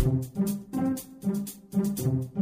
thank you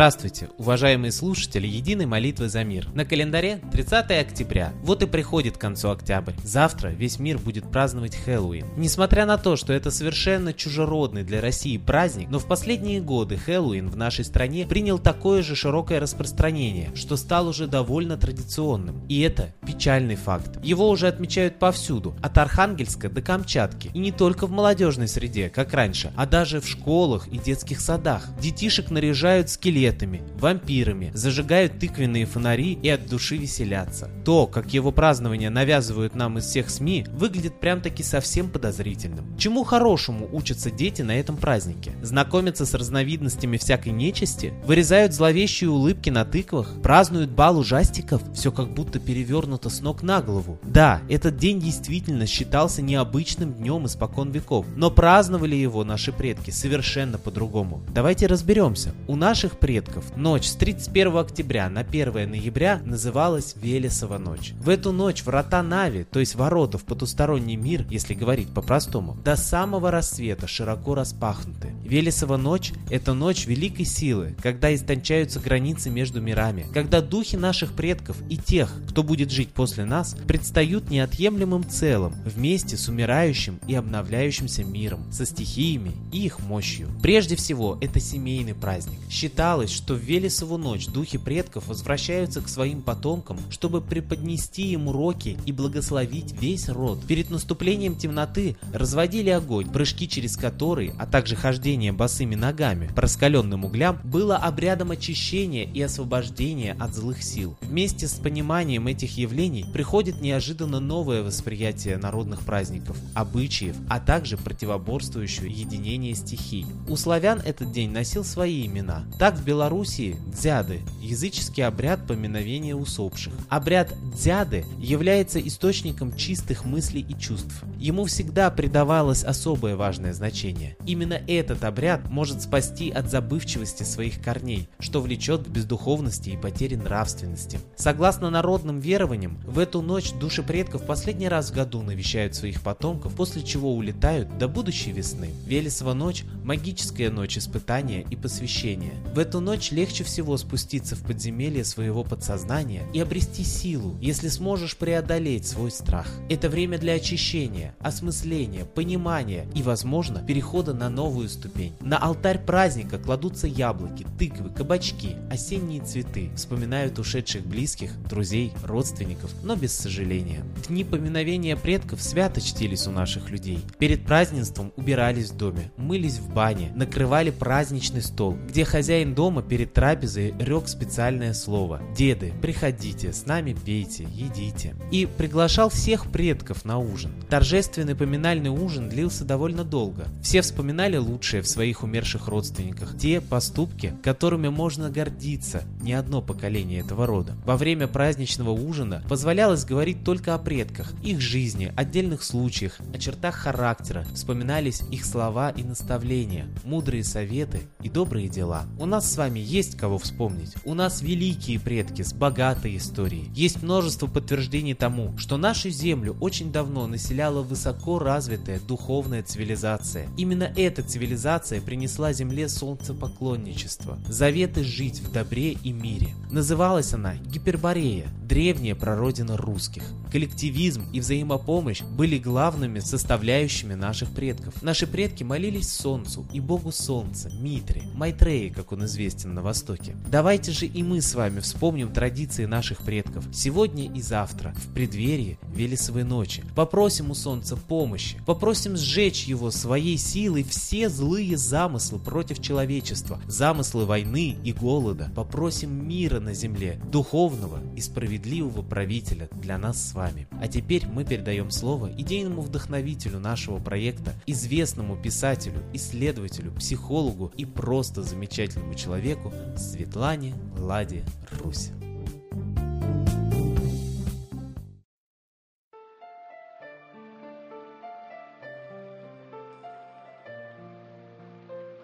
Здравствуйте, уважаемые слушатели Единой молитвы за мир. На календаре 30 октября. Вот и приходит к концу октябрь. Завтра весь мир будет праздновать Хэллоуин. Несмотря на то, что это совершенно чужеродный для России праздник, но в последние годы Хэллоуин в нашей стране принял такое же широкое распространение, что стал уже довольно традиционным. И это печальный факт. Его уже отмечают повсюду, от Архангельска до Камчатки. И не только в молодежной среде, как раньше, а даже в школах и детских садах. Детишек наряжают скелеты скелетами, вампирами, зажигают тыквенные фонари и от души веселятся. То, как его празднование навязывают нам из всех СМИ, выглядит прям-таки совсем подозрительным. Чему хорошему учатся дети на этом празднике? Знакомятся с разновидностями всякой нечисти? Вырезают зловещие улыбки на тыквах? Празднуют бал ужастиков? Все как будто перевернуто с ног на голову. Да, этот день действительно считался необычным днем испокон веков, но праздновали его наши предки совершенно по-другому. Давайте разберемся. У наших предков предков. Ночь с 31 октября на 1 ноября называлась Велесова ночь. В эту ночь врата Нави, то есть ворота в потусторонний мир, если говорить по-простому, до самого рассвета широко распахнуты. Велесова ночь – это ночь великой силы, когда истончаются границы между мирами, когда духи наших предков и тех, кто будет жить после нас, предстают неотъемлемым целым, вместе с умирающим и обновляющимся миром, со стихиями и их мощью. Прежде всего, это семейный праздник. Считалось, Считалось, что в Велесову ночь духи предков возвращаются к своим потомкам, чтобы преподнести им уроки и благословить весь род. Перед наступлением темноты разводили огонь, прыжки через который, а также хождение босыми ногами по раскаленным углям, было обрядом очищения и освобождения от злых сил. Вместе с пониманием этих явлений приходит неожиданно новое восприятие народных праздников, обычаев, а также противоборствующее единение стихий. У славян этот день носил свои имена. Так в Беларуси Белоруссии дзяды – языческий обряд поминовения усопших. Обряд дзяды является источником чистых мыслей и чувств. Ему всегда придавалось особое важное значение. Именно этот обряд может спасти от забывчивости своих корней, что влечет к бездуховности и потере нравственности. Согласно народным верованиям, в эту ночь души предков последний раз в году навещают своих потомков, после чего улетают до будущей весны. Велесова ночь – магическая ночь испытания и посвящения. В эту ночь ночь легче всего спуститься в подземелье своего подсознания и обрести силу, если сможешь преодолеть свой страх. Это время для очищения, осмысления, понимания и, возможно, перехода на новую ступень. На алтарь праздника кладутся яблоки, тыквы, кабачки, осенние цветы, вспоминают ушедших близких, друзей, родственников, но без сожаления. Дни поминовения предков свято чтились у наших людей. Перед празднеством убирались в доме, мылись в бане, накрывали праздничный стол, где хозяин дома дома перед трапезой рек специальное слово «Деды, приходите, с нами пейте, едите». И приглашал всех предков на ужин. Торжественный поминальный ужин длился довольно долго. Все вспоминали лучшее в своих умерших родственниках, те поступки, которыми можно гордиться не одно поколение этого рода. Во время праздничного ужина позволялось говорить только о предках, их жизни, отдельных случаях, о чертах характера, вспоминались их слова и наставления, мудрые советы и добрые дела. У нас с вами есть кого вспомнить. У нас великие предки с богатой историей. Есть множество подтверждений тому, что нашу землю очень давно населяла высоко развитая духовная цивилизация. Именно эта цивилизация принесла земле солнцепоклонничество, заветы жить в добре и мире. Называлась она Гиперборея, древняя прародина русских. Коллективизм и взаимопомощь были главными составляющими наших предков. Наши предки молились солнцу и богу солнца, Митре, Майтреи, как он известен известен на Востоке. Давайте же и мы с вами вспомним традиции наших предков сегодня и завтра, в преддверии Велесовой ночи. Попросим у Солнца помощи, попросим сжечь его своей силой все злые замыслы против человечества, замыслы войны и голода. Попросим мира на земле, духовного и справедливого правителя для нас с вами. А теперь мы передаем слово идейному вдохновителю нашего проекта, известному писателю, исследователю, психологу и просто замечательному человеку, человеку Светлане Ладе Русь.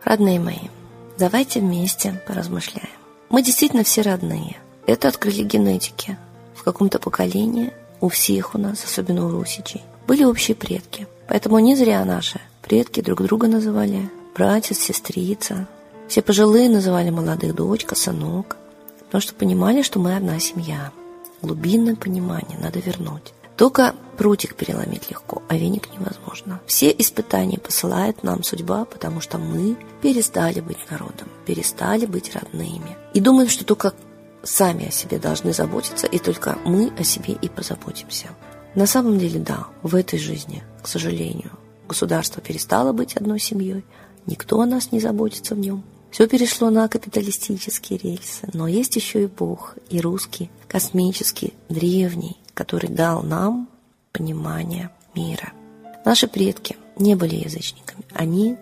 Родные мои, Давайте вместе поразмышляем. Мы действительно все родные. Это открыли генетики. В каком-то поколении у всех у нас, особенно у русичей, были общие предки. Поэтому не зря наши предки друг друга называли братец, сестрица. Все пожилые называли молодых дочка, сынок. Потому что понимали, что мы одна семья. Глубинное понимание надо вернуть. Только прутик переломить легко, а веник невозможно. Все испытания посылает нам судьба, потому что мы перестали быть народом, перестали быть родными. И думаем, что только сами о себе должны заботиться, и только мы о себе и позаботимся. На самом деле, да, в этой жизни, к сожалению, государство перестало быть одной семьей, никто о нас не заботится в нем. Все перешло на капиталистические рельсы, но есть еще и Бог, и русский, космический, древний, который дал нам понимание мира. Наши предки не были язычниками, они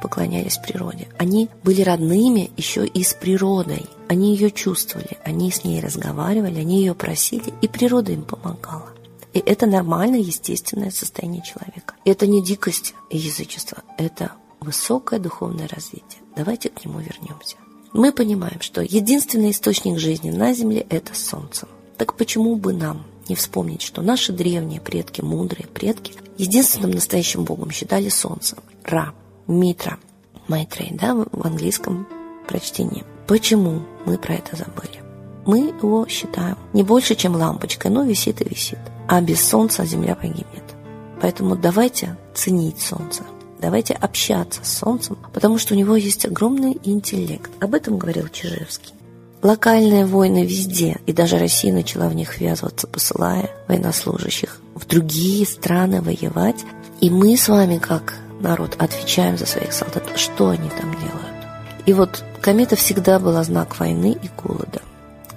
поклонялись природе. Они были родными еще и с природой. Они ее чувствовали, они с ней разговаривали, они ее просили, и природа им помогала. И это нормальное, естественное состояние человека. Это не дикость и язычество, это высокое духовное развитие. Давайте к нему вернемся. Мы понимаем, что единственный источник жизни на Земле – это Солнце. Так почему бы нам не вспомнить, что наши древние предки, мудрые предки, единственным настоящим богом считали Солнце – Ра, Митра, Майтрей, да, в английском прочтении. Почему мы про это забыли? Мы его считаем не больше, чем лампочкой, но висит и висит. А без Солнца Земля погибнет. Поэтому давайте ценить Солнце. Давайте общаться с Солнцем, потому что у него есть огромный интеллект. Об этом говорил Чижевский. Локальные войны везде, и даже Россия начала в них ввязываться, посылая военнослужащих в другие страны воевать. И мы с вами, как народ, отвечаем за своих солдат, что они там делают. И вот комета всегда была знак войны и голода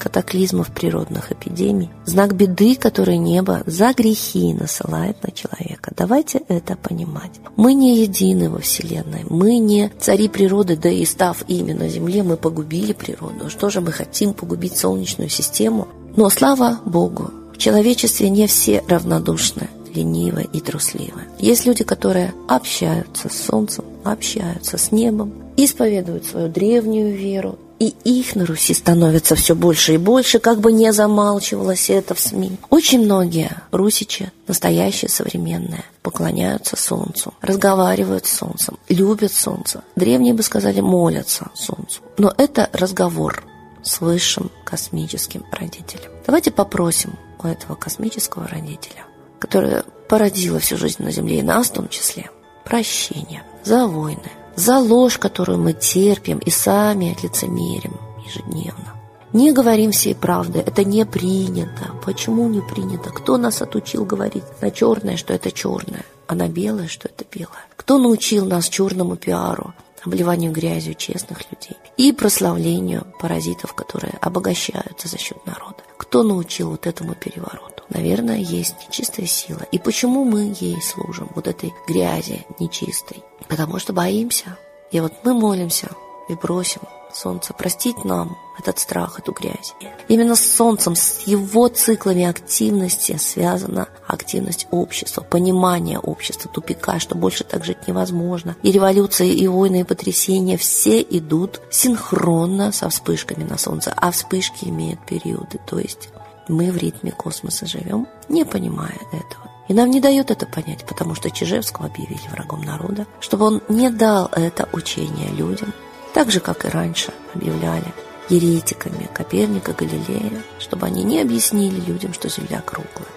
катаклизмов природных эпидемий, знак беды, который небо за грехи насылает на человека. Давайте это понимать. Мы не едины во Вселенной, мы не цари природы, да и став ими на Земле, мы погубили природу. Что же мы хотим погубить Солнечную систему? Но слава Богу, в человечестве не все равнодушны ленивы и трусливы. Есть люди, которые общаются с солнцем, общаются с небом, исповедуют свою древнюю веру, и их на Руси становится все больше и больше, как бы не замалчивалось это в СМИ. Очень многие русичи, настоящие, современные, поклоняются солнцу, разговаривают с солнцем, любят солнце. Древние бы сказали, молятся солнцу. Но это разговор с высшим космическим родителем. Давайте попросим у этого космического родителя, который породила всю жизнь на Земле и нас в том числе, прощения за войны, за ложь, которую мы терпим и сами лицемерим ежедневно. Не говорим всей правды, это не принято. Почему не принято? Кто нас отучил говорить на черное, что это черное, а на белое, что это белое? Кто научил нас черному пиару, обливанию грязью честных людей и прославлению паразитов, которые обогащаются за счет народа? Кто научил вот этому перевороту? Наверное, есть нечистая сила. И почему мы ей служим, вот этой грязи нечистой? Потому что боимся. И вот мы молимся и просим Солнце простить нам этот страх, эту грязь. Именно с Солнцем, с его циклами активности связана активность общества, понимание общества, тупика, что больше так жить невозможно. И революции, и войны, и потрясения все идут синхронно со вспышками на Солнце, а вспышки имеют периоды, то есть мы в ритме космоса живем, не понимая этого. И нам не дает это понять, потому что Чижевского объявили врагом народа, чтобы он не дал это учение людям, так же, как и раньше объявляли еретиками Коперника, Галилея, чтобы они не объяснили людям, что Земля круглая.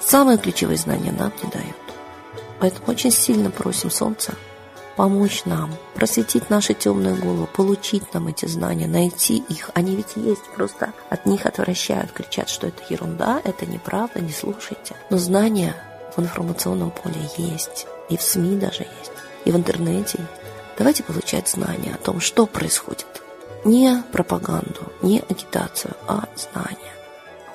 Самые ключевые знания нам не дают. Поэтому очень сильно просим Солнца помочь нам, просветить наши темные головы, получить нам эти знания, найти их. Они ведь есть, просто от них отвращают, кричат, что это ерунда, это неправда, не слушайте. Но знания в информационном поле есть, и в СМИ даже есть, и в интернете. Давайте получать знания о том, что происходит. Не пропаганду, не агитацию, а знания.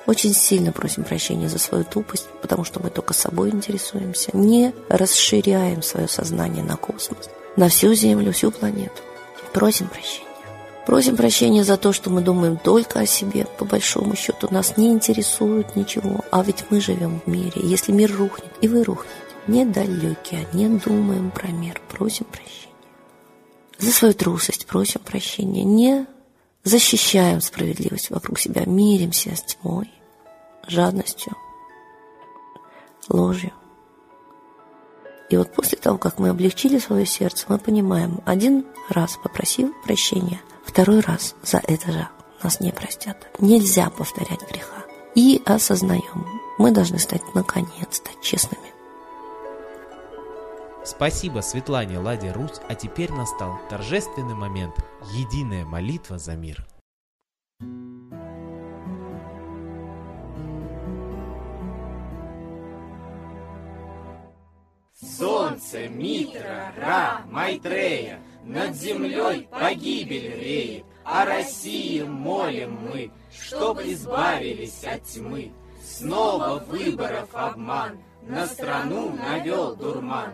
Очень сильно просим прощения за свою тупость, потому что мы только собой интересуемся. Не расширяем свое сознание на космос, на всю Землю, всю планету. Просим прощения. Просим прощения за то, что мы думаем только о себе. По большому счету нас не интересует ничего. А ведь мы живем в мире. Если мир рухнет, и вы рухнете, недалекие, не думаем про мир. Просим прощения. За свою трусость просим прощения. Не защищаем справедливость вокруг себя, миримся с тьмой, жадностью, ложью. И вот после того, как мы облегчили свое сердце, мы понимаем, один раз попросил прощения, второй раз за это же нас не простят. Нельзя повторять греха. И осознаем, мы должны стать наконец-то честными. Спасибо Светлане Ладе Русь, а теперь настал торжественный момент – единая молитва за мир. Солнце, Митра, Ра, Майтрея, Над землей погибель реет, О России молим мы, Чтоб избавились от тьмы. Снова выборов обман, На страну навел дурман.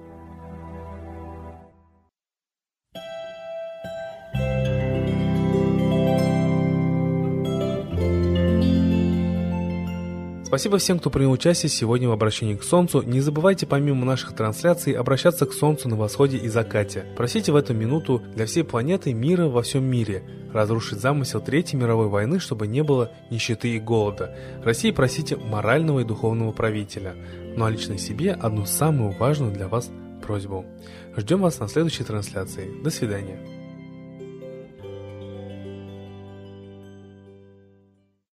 Спасибо всем, кто принял участие сегодня в обращении к Солнцу. Не забывайте помимо наших трансляций обращаться к Солнцу на восходе и закате. Просите в эту минуту для всей планеты мира во всем мире, разрушить замысел Третьей мировой войны, чтобы не было нищеты и голода. России просите морального и духовного правителя. Ну а лично себе одну самую важную для вас просьбу. Ждем вас на следующей трансляции. До свидания.